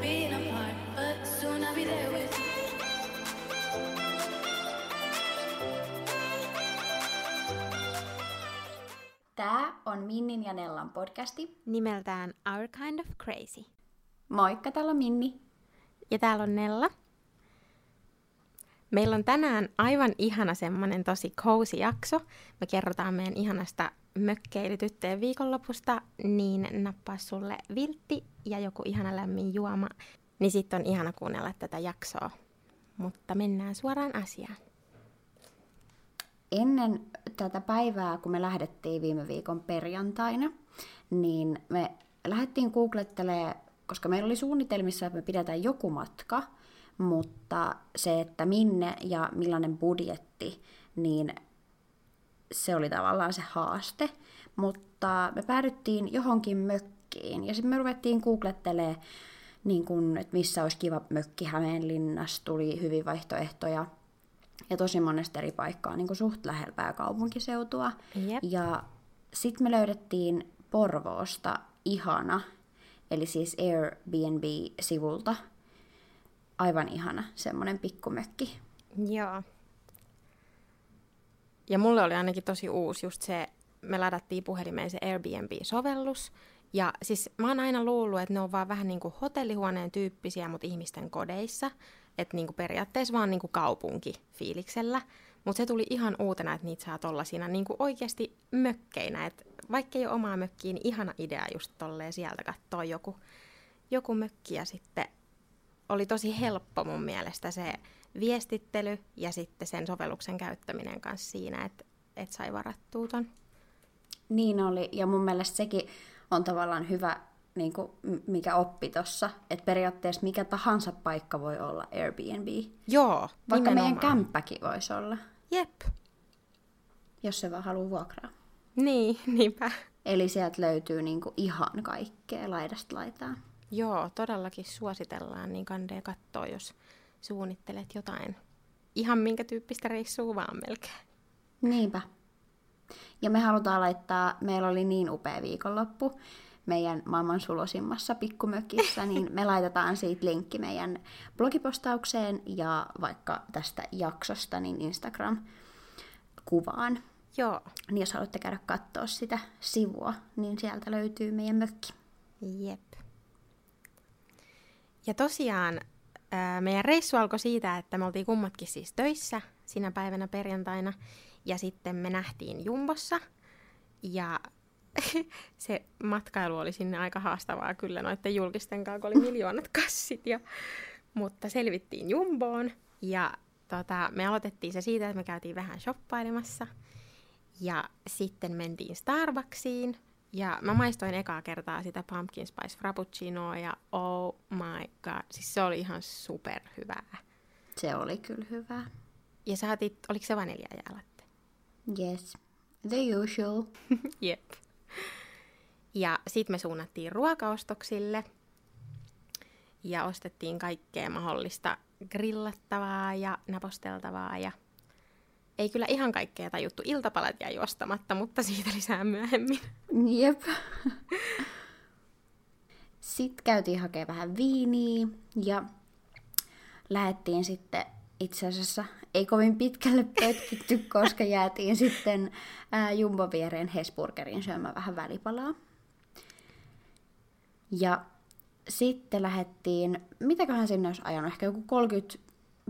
been apart, but soon I'll be there with you. Tämä on Minnin ja Nellan podcasti. nimeltään Our Kind of Crazy. Moikka, täällä on Minni. Ja täällä on Nella. Meillä on tänään aivan ihana semmonen tosi cozy jakso. Me kerrotaan meidän ihanasta mökkeilytyttöjen viikonlopusta, niin nappaa sulle viltti ja joku ihana lämmin juoma. Niin sitten on ihana kuunnella tätä jaksoa. Mutta mennään suoraan asiaan. Ennen tätä päivää, kun me lähdettiin viime viikon perjantaina, niin me lähdettiin googlettelemaan, koska meillä oli suunnitelmissa, että me pidetään joku matka, mutta se, että minne ja millainen budjetti, niin se oli tavallaan se haaste. Mutta me päädyttiin johonkin mökkiin ja sitten me ruvettiin googlettelemaan, niin kun, että missä olisi kiva mökki Hämeenlinnassa, tuli hyvin vaihtoehtoja ja tosi monesta eri paikkaa niin kuin suht lähellä pääkaupunkiseutua. Jep. Ja sitten me löydettiin Porvoosta ihana, eli siis Airbnb-sivulta, aivan ihana semmoinen pikkumökki. Joo. Ja mulle oli ainakin tosi uusi just se, me ladattiin puhelimeen se Airbnb-sovellus. Ja siis mä oon aina luullut, että ne on vaan vähän niin kuin hotellihuoneen tyyppisiä, mutta ihmisten kodeissa. Että niin kuin periaatteessa vaan niin kuin kaupunkifiiliksellä. Mutta se tuli ihan uutena, että niitä saa tollasia niin kuin oikeasti mökkeinä. Et vaikka ei ole omaa mökkiä, niin ihana idea just tolleen sieltä katsoa joku, joku mökki. Ja sitten oli tosi helppo mun mielestä se viestittely ja sitten sen sovelluksen käyttäminen kanssa siinä, että et sai varattua ton. Niin oli, ja mun mielestä sekin on tavallaan hyvä, niin kuin, mikä oppi tossa, että periaatteessa mikä tahansa paikka voi olla Airbnb. Joo, Vaikka meidän nimenomaan. kämppäkin voisi olla, Jep. jos se vaan haluaa vuokraa. Niin, niinpä. Eli sieltä löytyy niin kuin ihan kaikkea laidasta laitaan. Joo, todellakin suositellaan, niin kandee katsoa, jos suunnittelet jotain. Ihan minkä tyyppistä reissua vaan melkein. Niinpä. Ja me halutaan laittaa, meillä oli niin upea viikonloppu meidän maailman sulosimmassa pikkumökissä, niin me laitetaan siitä linkki meidän blogipostaukseen ja vaikka tästä jaksosta niin Instagram-kuvaan. Joo, Niin jos haluatte käydä katsoa sitä sivua, niin sieltä löytyy meidän mökki. jep. Ja tosiaan meidän reissu alkoi siitä, että me oltiin kummatkin siis töissä sinä päivänä perjantaina. Ja sitten me nähtiin Jumbossa. Ja se matkailu oli sinne aika haastavaa kyllä noiden julkisten kanssa, kun oli miljoonat kassit. Ja, mutta selvittiin Jumboon. Ja tota, me aloitettiin se siitä, että me käytiin vähän shoppailemassa. Ja sitten mentiin Starbucksiin. Ja mä maistoin ekaa kertaa sitä Pumpkin Spice Frappuccinoa ja oh my god, siis se oli ihan superhyvää. Se oli kyllä hyvä. Ja sä otit, oliko se vaniljajäälatte? Yes. The usual. Jep. Ja sitten me suunnattiin ruokaostoksille ja ostettiin kaikkea mahdollista grillattavaa ja naposteltavaa ja ei kyllä ihan kaikkea tajuttu. Iltapalat jäi ostamatta, mutta siitä lisää myöhemmin. Jep. Sitten käytiin hakemaan vähän viiniä ja lähdettiin sitten itse asiassa ei kovin pitkälle pötkitty, koska jäätiin sitten ää, Jumbo viereen Hesburgerin syömään vähän välipalaa. Ja sitten lähdettiin, mitäköhän sinne olisi ajanut, ehkä joku 30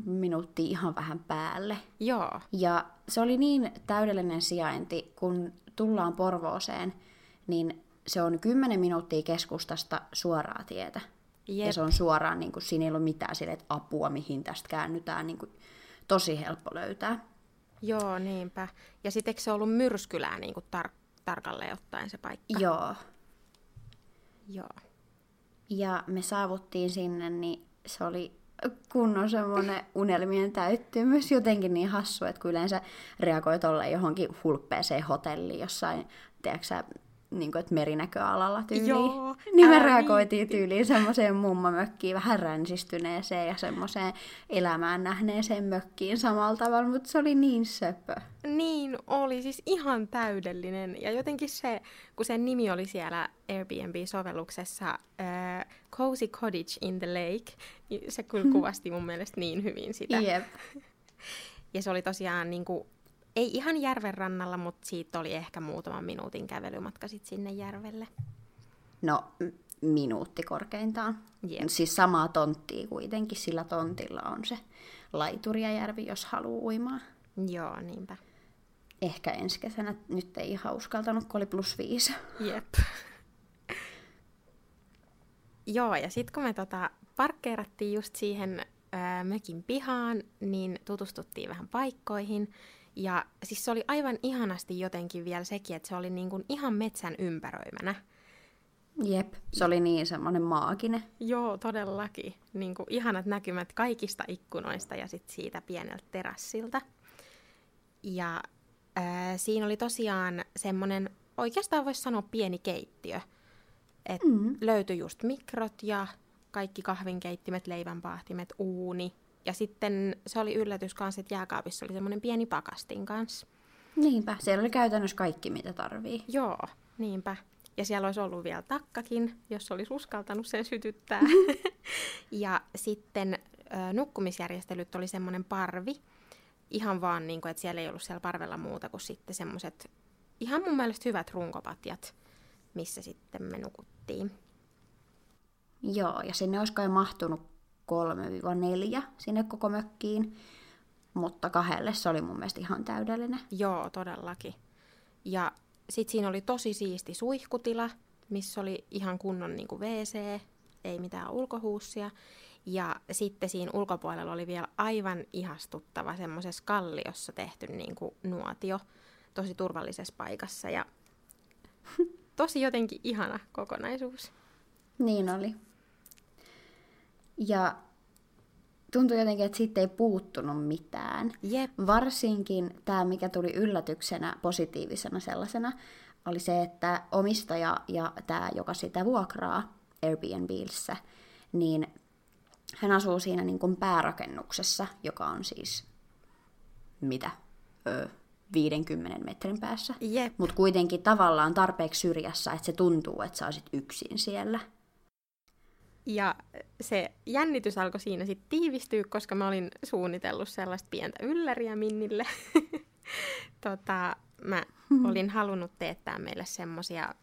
minuuttia ihan vähän päälle. Joo, Ja se oli niin täydellinen sijainti, kun tullaan Porvooseen, niin se on 10 minuuttia keskustasta suoraa tietä. Jep. Ja se on suoraan, niin kuin, siinä ei ole mitään sille, että apua, mihin tästä käännytään. Niin kuin, tosi helppo löytää. joo niinpä. Ja sitten eikö se ollut myrskylää niin kuin tar- tarkalleen ottaen se paikka? Joo. Joo. Ja me saavuttiin sinne, niin se oli kunnon semmoinen unelmien täyttymys. Jotenkin niin hassu, että kun yleensä reagoi tolle johonkin hulppeeseen hotelliin jossain, tiedätkö niin kuin, että merinäköalalla tyyliin. Joo, niin me reagoitiin tyyliin semmoiseen mummomökkiin, vähän ränsistyneeseen ja semmoiseen elämään nähneeseen mökkiin samalla tavalla, mutta se oli niin söpö. Niin oli, siis ihan täydellinen. Ja jotenkin se, kun sen nimi oli siellä Airbnb-sovelluksessa äh, Cozy Cottage in the Lake, niin se kyllä kuvasti mun mielestä niin hyvin sitä. Jep. Ja se oli tosiaan niin kuin, ei ihan järven rannalla, mutta siitä oli ehkä muutaman minuutin kävelymatka sit sinne järvelle. No, minuutti korkeintaan. Jep. Siis samaa tonttia kuitenkin, sillä tontilla on se Laituriajärvi, jos haluaa uimaa. Joo, niinpä. Ehkä ensi kesänä, nyt ei ihan uskaltanut, kun oli plus viisi. Jep. Joo, ja sitten kun me tota, parkkeerattiin just siihen ää, mökin pihaan, niin tutustuttiin vähän paikkoihin. Ja siis se oli aivan ihanasti jotenkin vielä sekin, että se oli niin kuin ihan metsän ympäröimänä. Jep, se oli niin semmoinen maaginen. Joo, todellakin. Niin kuin ihanat näkymät kaikista ikkunoista ja sitten siitä pieneltä terassilta. Ja ää, siinä oli tosiaan semmoinen, oikeastaan voisi sanoa pieni keittiö. Et mm. Löytyi just mikrot ja kaikki kahvinkeittimet, leivänpaahtimet, uuni. Ja sitten se oli yllätys kanssa, että jääkaapissa oli semmoinen pieni pakastin kanssa. Niinpä, siellä oli käytännössä kaikki, mitä tarvii. Joo, niinpä. Ja siellä olisi ollut vielä takkakin, jos olisi uskaltanut sen sytyttää. ja sitten nukkumisjärjestelyt oli semmoinen parvi. Ihan vaan, niin kuin, että siellä ei ollut siellä parvella muuta kuin sitten semmoiset ihan mun mielestä hyvät runkopatjat, missä sitten me nukuttiin. Joo, ja sinne olisi kai mahtunut 3-4 sinne koko mökkiin, mutta kahdelle se oli mun mielestä ihan täydellinen. Joo, todellakin. Ja sitten siinä oli tosi siisti suihkutila, missä oli ihan kunnon niin kuin WC, ei mitään ulkohuussia. Ja sitten siinä ulkopuolella oli vielä aivan ihastuttava semmoisessa kalliossa tehty niin kuin nuotio, tosi turvallisessa paikassa ja tosi jotenkin ihana kokonaisuus. Niin oli. Ja tuntui jotenkin, että siitä ei puuttunut mitään. Jep. Varsinkin tämä, mikä tuli yllätyksenä positiivisena sellaisena, oli se, että omistaja ja tämä, joka sitä vuokraa Airbnbissä, niin hän asuu siinä niin kuin päärakennuksessa, joka on siis, mitä, öö, 50 metrin päässä. Mutta kuitenkin tavallaan tarpeeksi syrjässä, että se tuntuu, että sä olisit yksin siellä. Ja se jännitys alkoi siinä sitten tiivistyä, koska mä olin suunnitellut sellaista pientä ylläriä Minnille. tota, mä olin halunnut teettää meille semmosia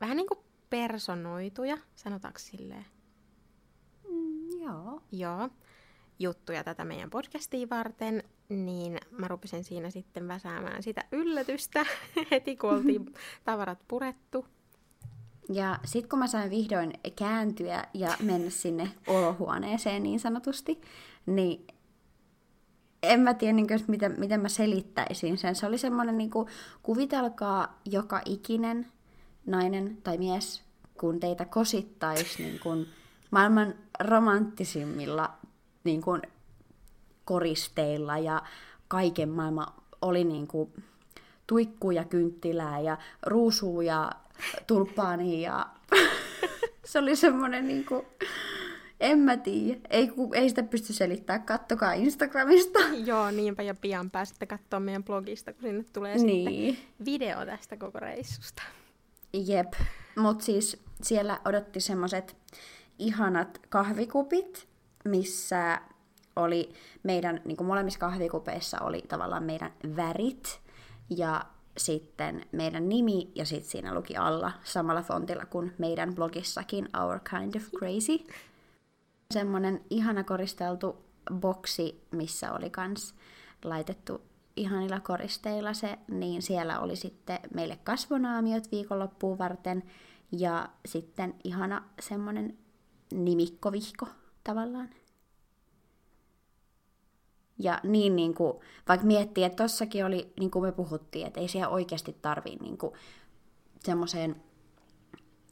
vähän niin kuin personoituja, sanotaanko silleen? Mm, joo. Joo, juttuja tätä meidän podcastia varten, niin mä rupesin siinä sitten väsäämään sitä yllätystä heti, kun oltiin tavarat purettu. Ja sitten kun mä sain vihdoin kääntyä ja mennä sinne olohuoneeseen niin sanotusti, niin en mä tiedä, niin kuin, miten, miten mä selittäisin sen. Se oli semmoinen, niin kuin, kuvitelkaa joka ikinen nainen tai mies, kun teitä kosittaisi niin kuin, maailman romanttisimmilla niin kuin, koristeilla ja kaiken maailman oli niin kuin, tuikkuja, kynttilää ja ruusua ja tulppaania ja se oli semmoinen niinku, en mä tiedä, ei, ku- ei sitä pysty selittämään, kattokaa Instagramista. Joo, niinpä ja pian pääsette katsoa meidän blogista, kun sinne tulee Niin. sitten video tästä koko reissusta. Jep, mutta siis siellä odotti semmoiset ihanat kahvikupit, missä oli meidän, niin kuin molemmissa kahvikupeissa oli tavallaan meidän värit ja sitten meidän nimi ja sitten siinä luki alla samalla fontilla kuin meidän blogissakin Our Kind of Crazy. Semmoinen ihana koristeltu boksi, missä oli kans laitettu ihanilla koristeilla se, niin siellä oli sitten meille kasvonaamiot viikonloppuun varten ja sitten ihana semmoinen nimikkovihko tavallaan. Ja niin, niin kuin, vaikka miettii, että tossakin oli, niin kuin me puhuttiin, että ei siellä oikeasti tarvii niin kuin, semmoiseen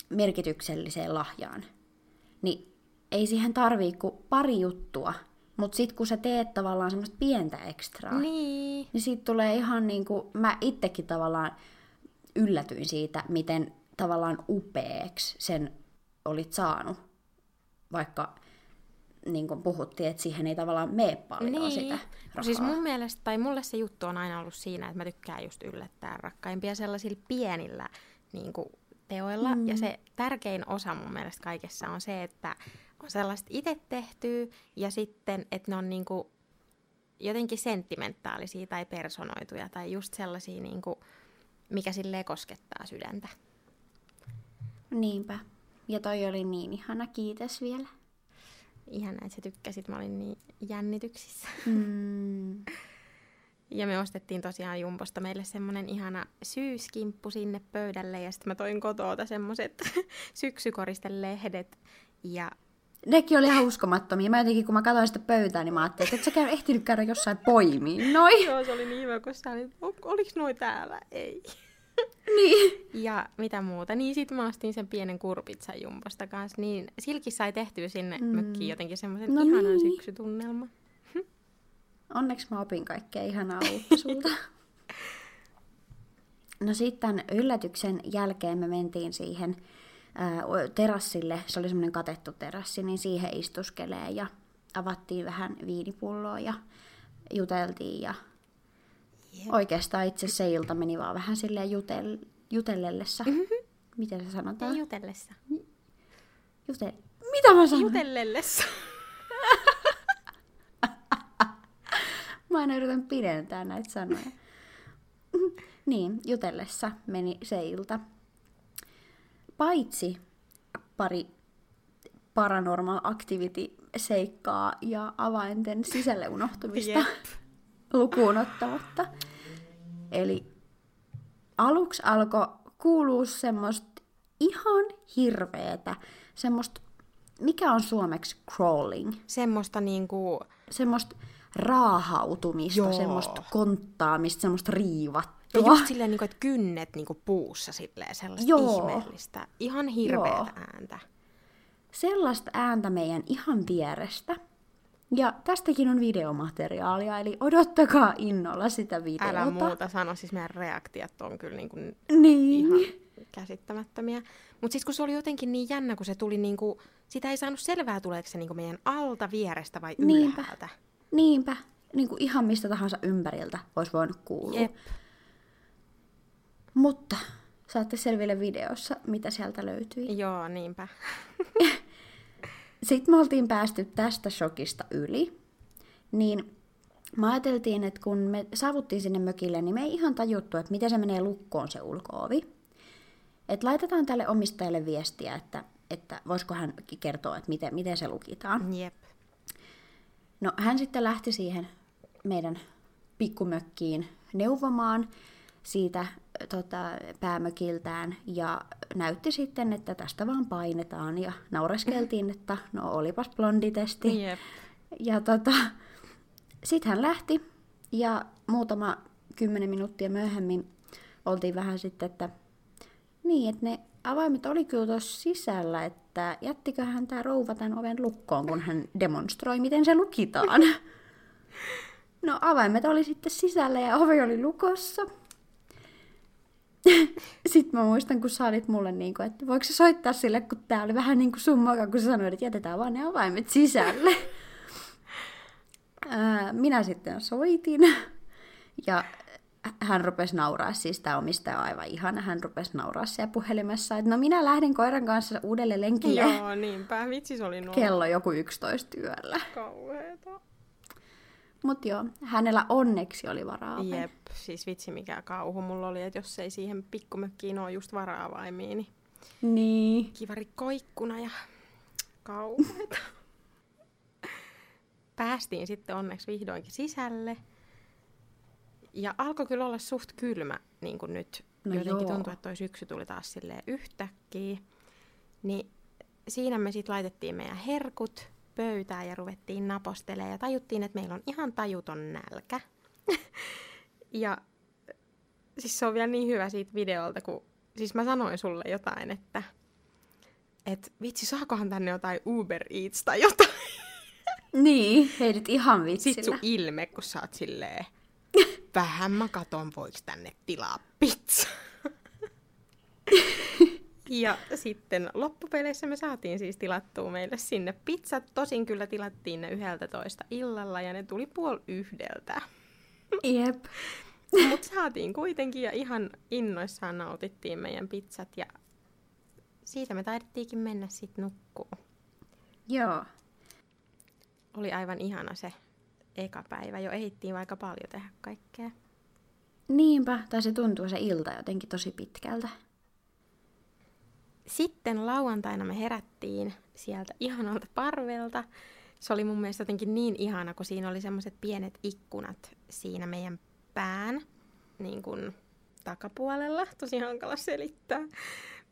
merkitykselliseen lahjaan. Niin ei siihen tarvii kuin pari juttua, mutta sitten kun sä teet tavallaan semmoista pientä ekstraa, Niin. niin siitä tulee ihan niin kuin, mä itsekin tavallaan yllätyin siitä, miten tavallaan upeaksi sen olit saanut, vaikka niin kuin puhuttiin, että siihen ei tavallaan mene paljon sitä rahaa. Siis mun mielestä, tai mulle se juttu on aina ollut siinä, että mä tykkään just yllättää rakkaimpia sellaisilla pienillä niin kuin, teoilla. Mm. Ja se tärkein osa mun mielestä kaikessa on se, että on sellaista itse tehtyä ja sitten, että ne on niin kuin, jotenkin sentimentaalisia tai personoituja tai just sellaisia, niin kuin, mikä silleen koskettaa sydäntä. Niinpä. Ja toi oli niin ihana, kiitos vielä. Ihana, että sä tykkäsit. Mä olin niin jännityksissä. Mm. Ja me ostettiin tosiaan Jumbosta meille semmonen ihana syyskimppu sinne pöydälle. Ja sitten mä toin kotoota semmoset syksykoristelehdet. Ja Nekin oli ihan uskomattomia. Mä jotenkin, kun mä katsoin sitä pöytää, niin mä ajattelin, että et sä käy ehtinyt käydä jossain poimiin. Noi. Joo, se oli niin hyvä, kun sä olit, "O- oliks noi täällä? Ei. Niin. Ja mitä muuta. Niin sit mä ostin sen pienen kurpitsan Jumbosta kanssa. Niin Silki sai tehtyä sinne mm. mökkiin jotenkin semmoisen No ihanan niin. niin. syksytunnelman. Onneksi mä opin kaikkea ihanaa uutta sulta. No sitten yllätyksen jälkeen me mentiin siihen ää, terassille, se oli semmoinen katettu terassi, niin siihen istuskelee ja avattiin vähän viinipulloa ja juteltiin ja Jep. oikeastaan itse se ilta meni vaan vähän silleen jutel, jutellellessa. Mm-hmm. Miten se sanotaan? Jutellessa. Jutel... Mitä mä sanon? Jutellellessa. Mä aina yritän pidentää näitä sanoja. niin, jutellessa meni se ilta. Paitsi pari paranormal activity seikkaa ja avainten sisälle unohtumista Jep. Lukuun ottamatta. Eli aluksi alkoi kuulua semmoista ihan hirveetä, semmoista, mikä on suomeksi crawling? Semmoista niinku... semmoista raahautumista, Joo. semmoista konttaamista, semmoista Ja riivattua. just silleen, niinku, että kynnet niinku puussa silleen sellaista Joo. ihmeellistä. Ihan hirveätä Joo. ääntä. Sellaista ääntä meidän ihan vierestä. Ja tästäkin on videomateriaalia, eli odottakaa innolla sitä videota. Älä muuta sano, siis meidän reaktiot on kyllä niinku Niin. ihan käsittämättömiä. Mutta siis kun se oli jotenkin niin jännä, kun se tuli niinku, sitä ei saanut selvää, tuleeko se niinku meidän alta, vierestä vai Niinpä. ylhäältä. Niinpä. Niin kuin ihan mistä tahansa ympäriltä olisi voinut kuulua. Jep. Mutta saatte selville videossa, mitä sieltä löytyi. Joo, niinpä. Sitten me oltiin päästy tästä shokista yli, niin mä ajateltiin, että kun me saavuttiin sinne mökille, niin me ei ihan tajuttu, että miten se menee lukkoon se ulkoovi. Että laitetaan tälle omistajalle viestiä, että, että voisiko hän kertoa, että miten, miten se lukitaan. Jep. No hän sitten lähti siihen meidän pikkumökkiin neuvomaan siitä tota, päämökiltään ja näytti sitten, että tästä vaan painetaan ja naureskeltiin, että no olipas blonditesti. Jep. Ja tota, sitten hän lähti ja muutama kymmenen minuuttia myöhemmin oltiin vähän sitten, että niin, että ne avaimet oli kyllä tuossa sisällä, että jättiköhän tämä rouva tämän oven lukkoon, kun hän demonstroi, miten se lukitaan. No avaimet oli sitten sisällä ja ovi oli lukossa. Sitten mä muistan, kun sä olit mulle, niin kuin, että voiko se soittaa sille, kun tää oli vähän niin kuin sun moka, kun sä sanoit, että jätetään vaan ne avaimet sisälle. Minä sitten soitin ja hän rupesi nauraa, siis tämä omistaja on aivan ihana, hän rupesi nauraa siellä puhelimessa, että no minä lähden koiran kanssa uudelle lenkille Joo, niinpä. Vitsi, se oli nuo kello joku 11 yöllä. kauheeta. Mutta joo, hänellä onneksi oli varaa. Jep, siis vitsi mikä kauhu mulla oli, että jos ei siihen pikkumökkiin ole just varaavaimia, niin Niin. kivari koikkuna ja kauheeta. Päästiin sitten onneksi vihdoinkin sisälle. Ja alkoi kyllä olla suht kylmä, niin kuin nyt. No Jotenkin joo. tuntuu, että toi syksy tuli taas silleen yhtäkkiä. Niin siinä me sitten laitettiin meidän herkut pöytään ja ruvettiin napostelemaan ja tajuttiin, että meillä on ihan tajuton nälkä. ja siis se on vielä niin hyvä siitä videolta, kun siis mä sanoin sulle jotain, että et vitsi, saakohan tänne jotain Uber Eats tai jotain. Niin, heitit ihan Sitten vitsillä. sun ilme, kun sä oot silleen, vähän mä katon, voiko tänne tilaa pizza. Ja sitten loppupeleissä me saatiin siis tilattua meille sinne pizzat. Tosin kyllä tilattiin ne yhdeltä toista illalla ja ne tuli puol yhdeltä. Jep. Mutta saatiin kuitenkin ja ihan innoissaan nautittiin meidän pizzat ja siitä me taidettiinkin mennä sitten nukkuun. Joo. Oli aivan ihana se eka päivä. Jo ehittiin aika paljon tehdä kaikkea. Niinpä, tai se tuntuu se ilta jotenkin tosi pitkältä. Sitten lauantaina me herättiin sieltä ihanalta parvelta. Se oli mun mielestä jotenkin niin ihana, kun siinä oli semmoiset pienet ikkunat siinä meidän pään niin kuin takapuolella. Tosi hankala selittää.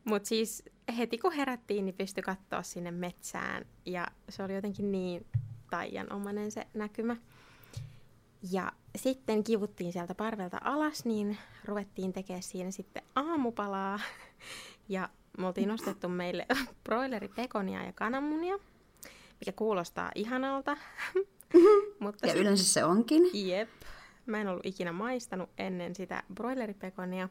Mutta siis heti kun herättiin, niin pystyi katsoa sinne metsään. Ja se oli jotenkin niin taianomainen se näkymä. Ja sitten kivuttiin sieltä parvelta alas, niin ruvettiin tekemään siinä sitten aamupalaa. Ja me oltiin nostettu meille broileripekonia ja kananmunia, mikä kuulostaa ihanalta. Mutta Ja yleensä se onkin. Jep. Mä en ollut ikinä maistanut ennen sitä broileripekonia.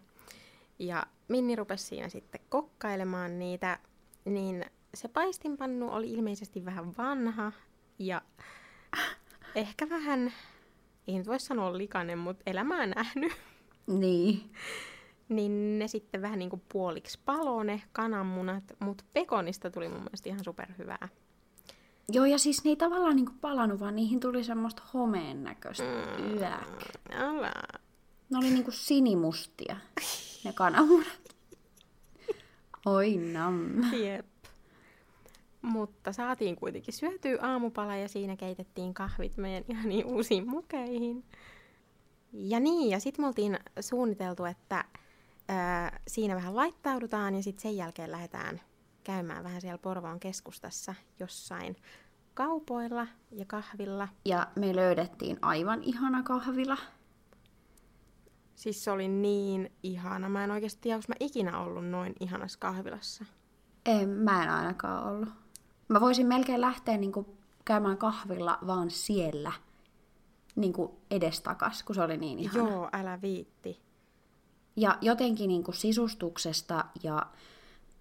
Ja Minni rupesi siinä sitten kokkailemaan niitä, niin se paistinpannu oli ilmeisesti vähän vanha ja ehkä vähän, ei nyt voi sanoa likainen, mutta elämää nähnyt. Niin. Niin ne sitten vähän niin kuin puoliksi paloo ne kananmunat, mutta pekonista tuli mun mielestä ihan superhyvää. Joo, ja siis ne ei tavallaan niinku palannut, vaan niihin tuli semmoista homeen näköistä. Mm. Yäk. Älä. Ne oli niinku sinimustia, ne kananmunat. Oi nam. Jep. Mutta saatiin kuitenkin syötyä aamupala ja siinä keitettiin kahvit meidän ihaniin uusiin mukeihin. Ja niin, ja sitten me oltiin suunniteltu, että siinä vähän laittaudutaan ja sitten sen jälkeen lähdetään käymään vähän siellä Porvoon keskustassa jossain kaupoilla ja kahvilla. Ja me löydettiin aivan ihana kahvila. Siis se oli niin ihana. Mä en oikeasti tiedä, mä ikinä ollut noin ihanassa kahvilassa. En, mä en ainakaan ollut. Mä voisin melkein lähteä niinku käymään kahvilla vaan siellä niinku edestakas, kun se oli niin ihana. Joo, älä viitti. Ja jotenkin niinku sisustuksesta ja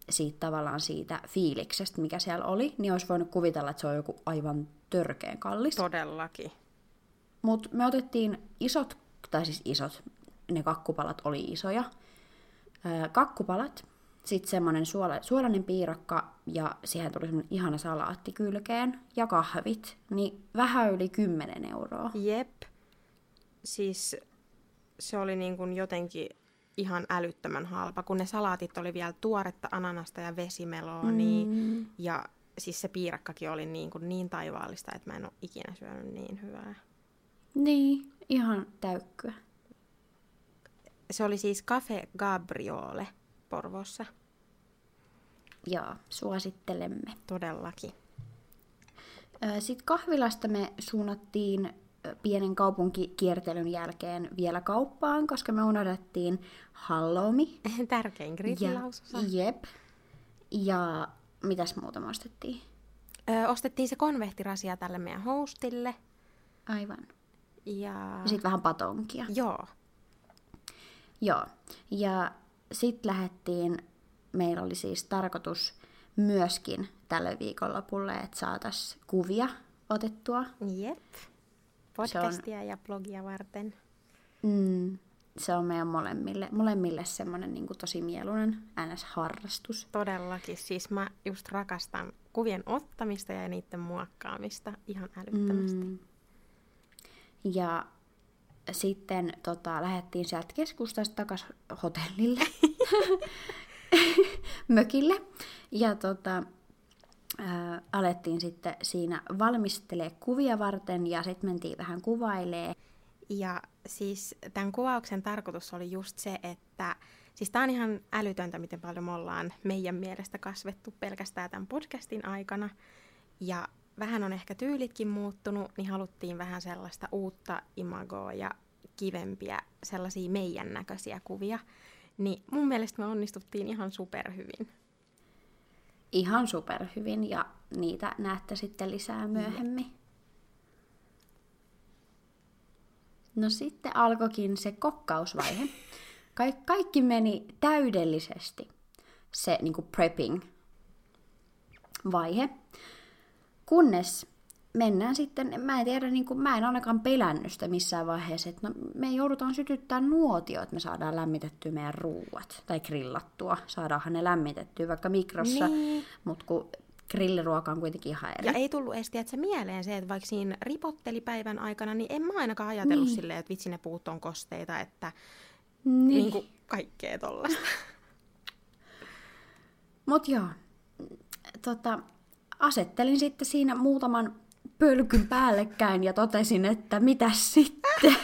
siitä tavallaan siitä fiiliksestä, mikä siellä oli, niin olisi voinut kuvitella, että se on joku aivan törkeän kallis. Todellakin. Mutta me otettiin isot, tai siis isot, ne kakkupalat oli isoja. Öö, kakkupalat, sitten semmoinen suola, suolainen piirakka ja siihen tuli semmoinen ihana salaatti kylkeen ja kahvit, niin vähän yli 10 euroa. Jep. Siis se oli niin kuin jotenkin ihan älyttömän halpa, kun ne salaatit oli vielä tuoretta ananasta ja vesimeloa, mm. ja siis se piirakkakin oli niin, kuin niin taivaallista, että mä en ole ikinä syönyt niin hyvää. Niin, ihan täykkyä. Se oli siis Cafe Gabriole Porvossa, Joo, suosittelemme. todellakin. Sitten kahvilasta me suunnattiin pienen kaupunkikiertelyn jälkeen vielä kauppaan, koska me unohdettiin halloumi. Tärkein grillilausosa. Jep. Ja mitäs muuta me ostettiin? Ö, ostettiin se konvehtirasia tälle meidän hostille. Aivan. Ja... Ja sitten vähän patonkia. Joo. Joo. Ja sitten lähdettiin, meillä oli siis tarkoitus myöskin tälle viikonlopulle, että saataisiin kuvia otettua. Jep. Podcastia ja blogia varten. Mm, se on meidän molemmille, molemmille semmoinen niin tosi mieluinen NS-harrastus. Todellakin. Siis mä just rakastan kuvien ottamista ja niiden muokkaamista ihan älyttömästi. Mm. Ja sitten tota, lähdettiin sieltä keskustasta takaisin hotellille, mökille. Ja tota, alettiin sitten siinä valmistelee kuvia varten ja sitten mentiin vähän kuvailee. Ja siis tämän kuvauksen tarkoitus oli just se, että siis tää on ihan älytöntä, miten paljon me ollaan meidän mielestä kasvettu pelkästään tämän podcastin aikana. Ja vähän on ehkä tyylitkin muuttunut, niin haluttiin vähän sellaista uutta imagoa ja kivempiä sellaisia meidän näköisiä kuvia. Niin mun mielestä me onnistuttiin ihan superhyvin. Ihan superhyvin ja niitä näette sitten lisää myöhemmin. No sitten alkoikin se kokkausvaihe. Ka- kaikki meni täydellisesti. se niin kuin prepping vaihe. Kunnes mennään sitten, mä en tiedä, niin kuin, mä en ainakaan pelännyt sitä missään vaiheessa, että no, me joudutaan sytyttää nuotio, että me saadaan lämmitettyä meidän ruuat, tai grillattua, saadaanhan ne lämmitettyä vaikka mikrossa, Niin. mutta kun grilliruoka on kuitenkin ihan eri. Ja ei tullut edes tiedätkö, mieleen se, että vaikka siinä ripotteli päivän aikana, niin en mä ainakaan ajatellut niin. silleen, että vitsi ne puut on kosteita, että niin. Niin kuin kaikkea tollasta. Mut joo, tota, asettelin sitten siinä muutaman pölkyn päällekkäin ja totesin, että mitä sitten.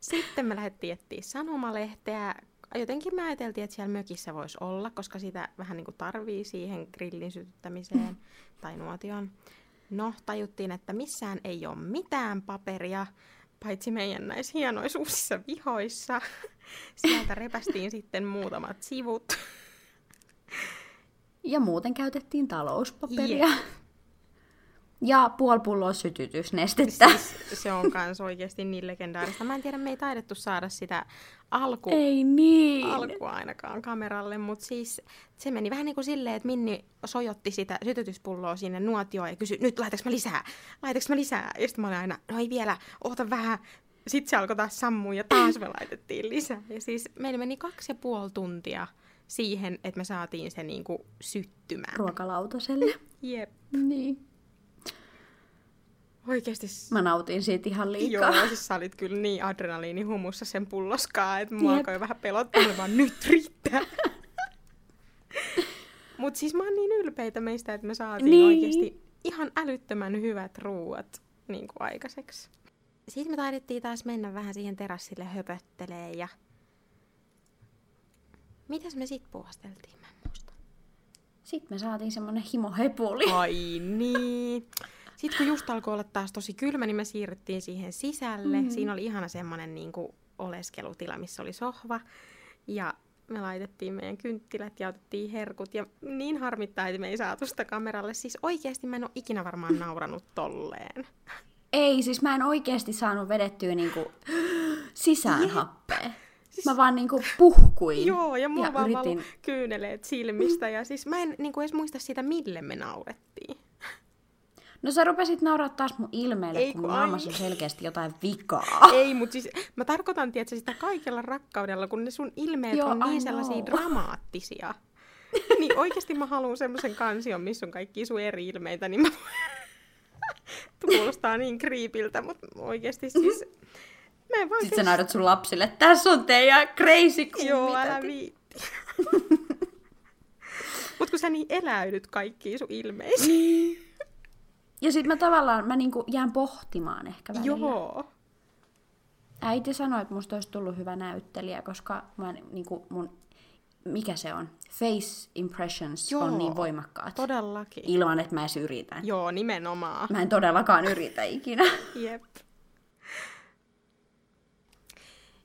Sitten me lähdettiin etsiä sanomalehteä. Jotenkin me ajateltiin, että siellä mökissä voisi olla, koska sitä vähän niin kuin tarvii siihen grillin sytyttämiseen tai nuotion. No, tajuttiin, että missään ei ole mitään paperia, paitsi meidän näissä hienoissa uusissa vihoissa. Sieltä repästiin sitten muutamat sivut. Ja muuten käytettiin talouspaperia. Jep. Ja puoli pulloa sytytysnestettä. Siis se on kans oikeasti niin legendaarista. Mä en tiedä, me ei taidettu saada sitä alku, Ei niin. alkua ainakaan kameralle, mutta siis se meni vähän niin kuin silleen, että Minni sojotti sitä sytytyspulloa sinne nuotioon ja kysyi, nyt laitaks mä lisää, laitaks mä lisää? Ja sitten mä olin aina, no ei vielä, oota vähän. Sitten se alkoi taas sammua ja taas me laitettiin lisää. Ja siis meillä meni kaksi ja puoli tuntia siihen, että me saatiin se niinku syttymään. Ruokalautaselle. Jep. niin. Oikeesti s- Mä nautin siitä ihan liikaa. Joo, siis sä olit kyllä niin adrenaliinihumussa sen pulloskaa, että mua Jep. alkoi vähän pelottaa, vaan nyt riittää. Mut siis mä oon niin ylpeitä meistä, että me saatiin Niin. niin. oikeasti ihan älyttömän hyvät ruuat niin kuin aikaiseksi. Sitten me taidettiin taas mennä vähän siihen terassille höpöttelee ja... Mitäs me sit puhasteltiin, mä en muista. Sitten me saatiin semmonen himohepuli. Ai niin. Sitten kun just alkoi olla taas tosi kylmä, niin me siirryttiin siihen sisälle. Mm. Siinä oli ihana semmoinen niin kuin oleskelutila, missä oli sohva. Ja me laitettiin meidän kynttilät ja otettiin herkut. Ja niin harmittaa, että me ei saatu sitä kameralle. Siis oikeasti mä en ole ikinä varmaan nauranut tolleen. Ei, siis mä en oikeasti saanut vedettyä niinku sisään happea. Mä vaan niinku puhkuin. Joo, ja mulla ja vaan yritin... kyyneleet silmistä. Ja siis mä en niin kuin edes muista sitä, mille me naurettiin. No sä rupesit nauraa taas mun ilmeelle, Ei kun kun naamassa on selkeästi jotain vikaa. Ei, mutta siis mä tarkoitan, tiedätkö, sitä kaikella rakkaudella, kun ne sun ilmeet Joo, on I niin sellaisia dramaattisia. niin oikeasti mä haluan semmoisen kansion, missä on kaikki sun eri ilmeitä, niin mä... Kuulostaa niin kriipiltä, mutta oikeasti siis... Mä en vaan Sitten sä naurat sun lapsille, tässä on teidän crazy Joo, älä viitti. Mut kun sä niin eläydyt kaikkiin sun ilmeisiin. Ja sit mä tavallaan, mä niinku jään pohtimaan ehkä välillä. Joo. Äiti sanoi, että musta olisi tullut hyvä näyttelijä, koska mä, niinku, mun, mikä se on? Face impressions Joo, on niin voimakkaat. Todellakin. Ilman, että mä edes yritän. Joo, nimenomaan. Mä en todellakaan yritä ikinä. Jep.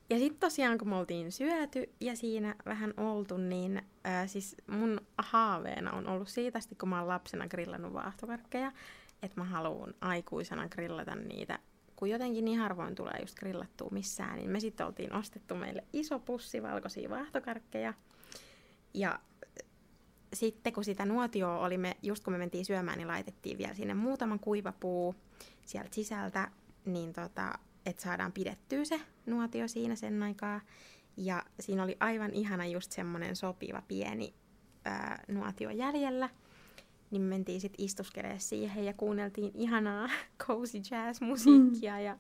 Ja sitten tosiaan, kun me oltiin syöty ja siinä vähän oltu, niin ää, siis mun haaveena on ollut siitä, asti, kun mä oon lapsena grillannut vaahtokarkkeja, että mä haluan aikuisena grillata niitä, kun jotenkin niin harvoin tulee just grillattua missään, niin me sitten oltiin ostettu meille iso pussi valkoisia vaahtokarkkeja. Ja sitten kun sitä nuotioa oli, me, just kun me mentiin syömään, niin laitettiin vielä sinne muutaman kuivapuu sieltä sisältä, niin tota, että saadaan pidettyä se nuotio siinä sen aikaa. Ja siinä oli aivan ihana just semmoinen sopiva pieni ää, nuotio jäljellä. Niin me mentiin sitten istuskelemaan siihen ja kuunneltiin ihanaa cozy jazz-musiikkia. Ja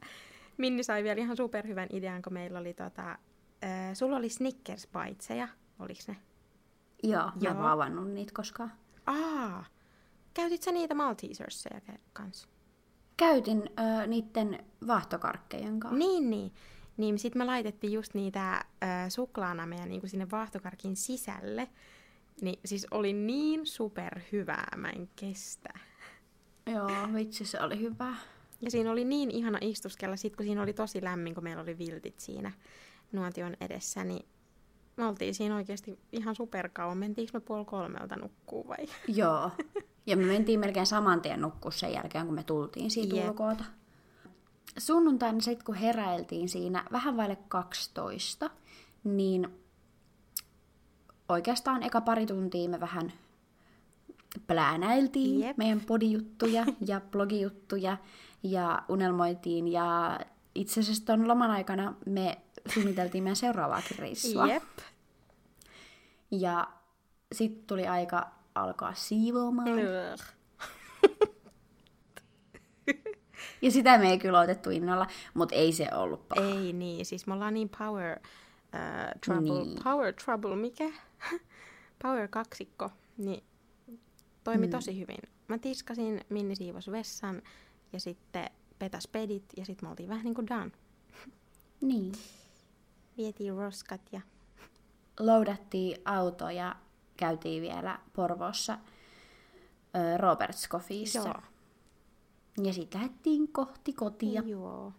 Minni sai vielä ihan superhyvän idean, kun meillä oli tota, ää, sulla oli Snickers paitseja, oliks ne? Joo, mä Joo. en vaan avannut niitä koskaan. Aa, käytit sä niitä Maltesersia kanssa? Käytin ö, niiden vaahtokarkkejen kanssa. Niin, niin. Niin sitten me laitettiin just niitä äh, suklaanameja niin sinne vaahtokarkin sisälle. Niin siis oli niin superhyvää, mä en kestä. Joo, vitsi se oli hyvä. Ja siinä oli niin ihana istuskella, sit kun siinä oli tosi lämmin, kun meillä oli viltit siinä nuotion edessä, niin me oltiin siinä oikeasti ihan superkauan. Mentiinkö me puoli kolmelta nukkuu vai? Joo. Ja me mentiin melkein saman tien nukkua sen jälkeen, kun me tultiin siitä Jep. ulkoota. Sunnuntaina sitten, kun heräiltiin siinä vähän vaille 12, niin oikeastaan eka pari tuntia me vähän pläänäiltiin Jep. meidän podijuttuja ja blogijuttuja ja unelmoitiin ja itse asiassa ton loman aikana me suunniteltiin meidän seuraavaakin reissua. Jep. Ja sitten tuli aika alkaa siivoamaan. Ja sitä me ei kyllä otettu innolla, mutta ei se ollut paha. Ei niin, siis me ollaan niin power uh, trouble, Niin. power trouble, mikä? power kaksikko, niin toimi mm. tosi hyvin. Mä tiskasin, Minni siivos vessan ja sitten petas pedit ja sitten me oltiin vähän niin kuin done. Niin. Vietiin roskat ja Loudattiin auto ja käytiin vielä Porvoossa ö, Robert Coffeeissa. joo, Ja sitten lähdettiin kohti kotia. joo.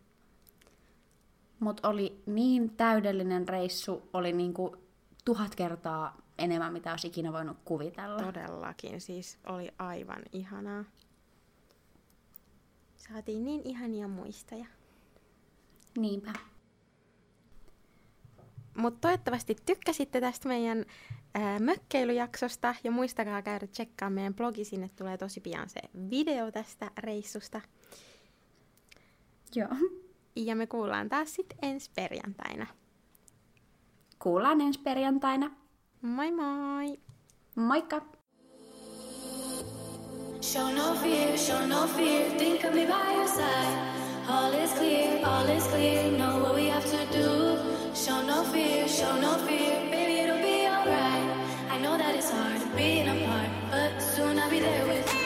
Mutta oli niin täydellinen reissu, oli niinku tuhat kertaa enemmän, mitä olisi ikinä voinut kuvitella. Todellakin, siis oli aivan ihanaa. Saatiin niin ihania muistoja. Niinpä. Mutta toivottavasti tykkäsitte tästä meidän ää, mökkeilyjaksosta ja muistakaa käydä tsekkaamaan meidän blogi, sinne tulee tosi pian se video tästä reissusta. Joo ja me kuullaan taas sitten ensi perjantaina. Kuullaan ensi perjantaina. Moi moi! Moikka! Show no fear, show no fear, think of me by your side. All is clear, all is clear, know what we have to do. Show no fear, show no fear, baby it'll be alright. I know that it's hard being apart, but soon I'll be there with you.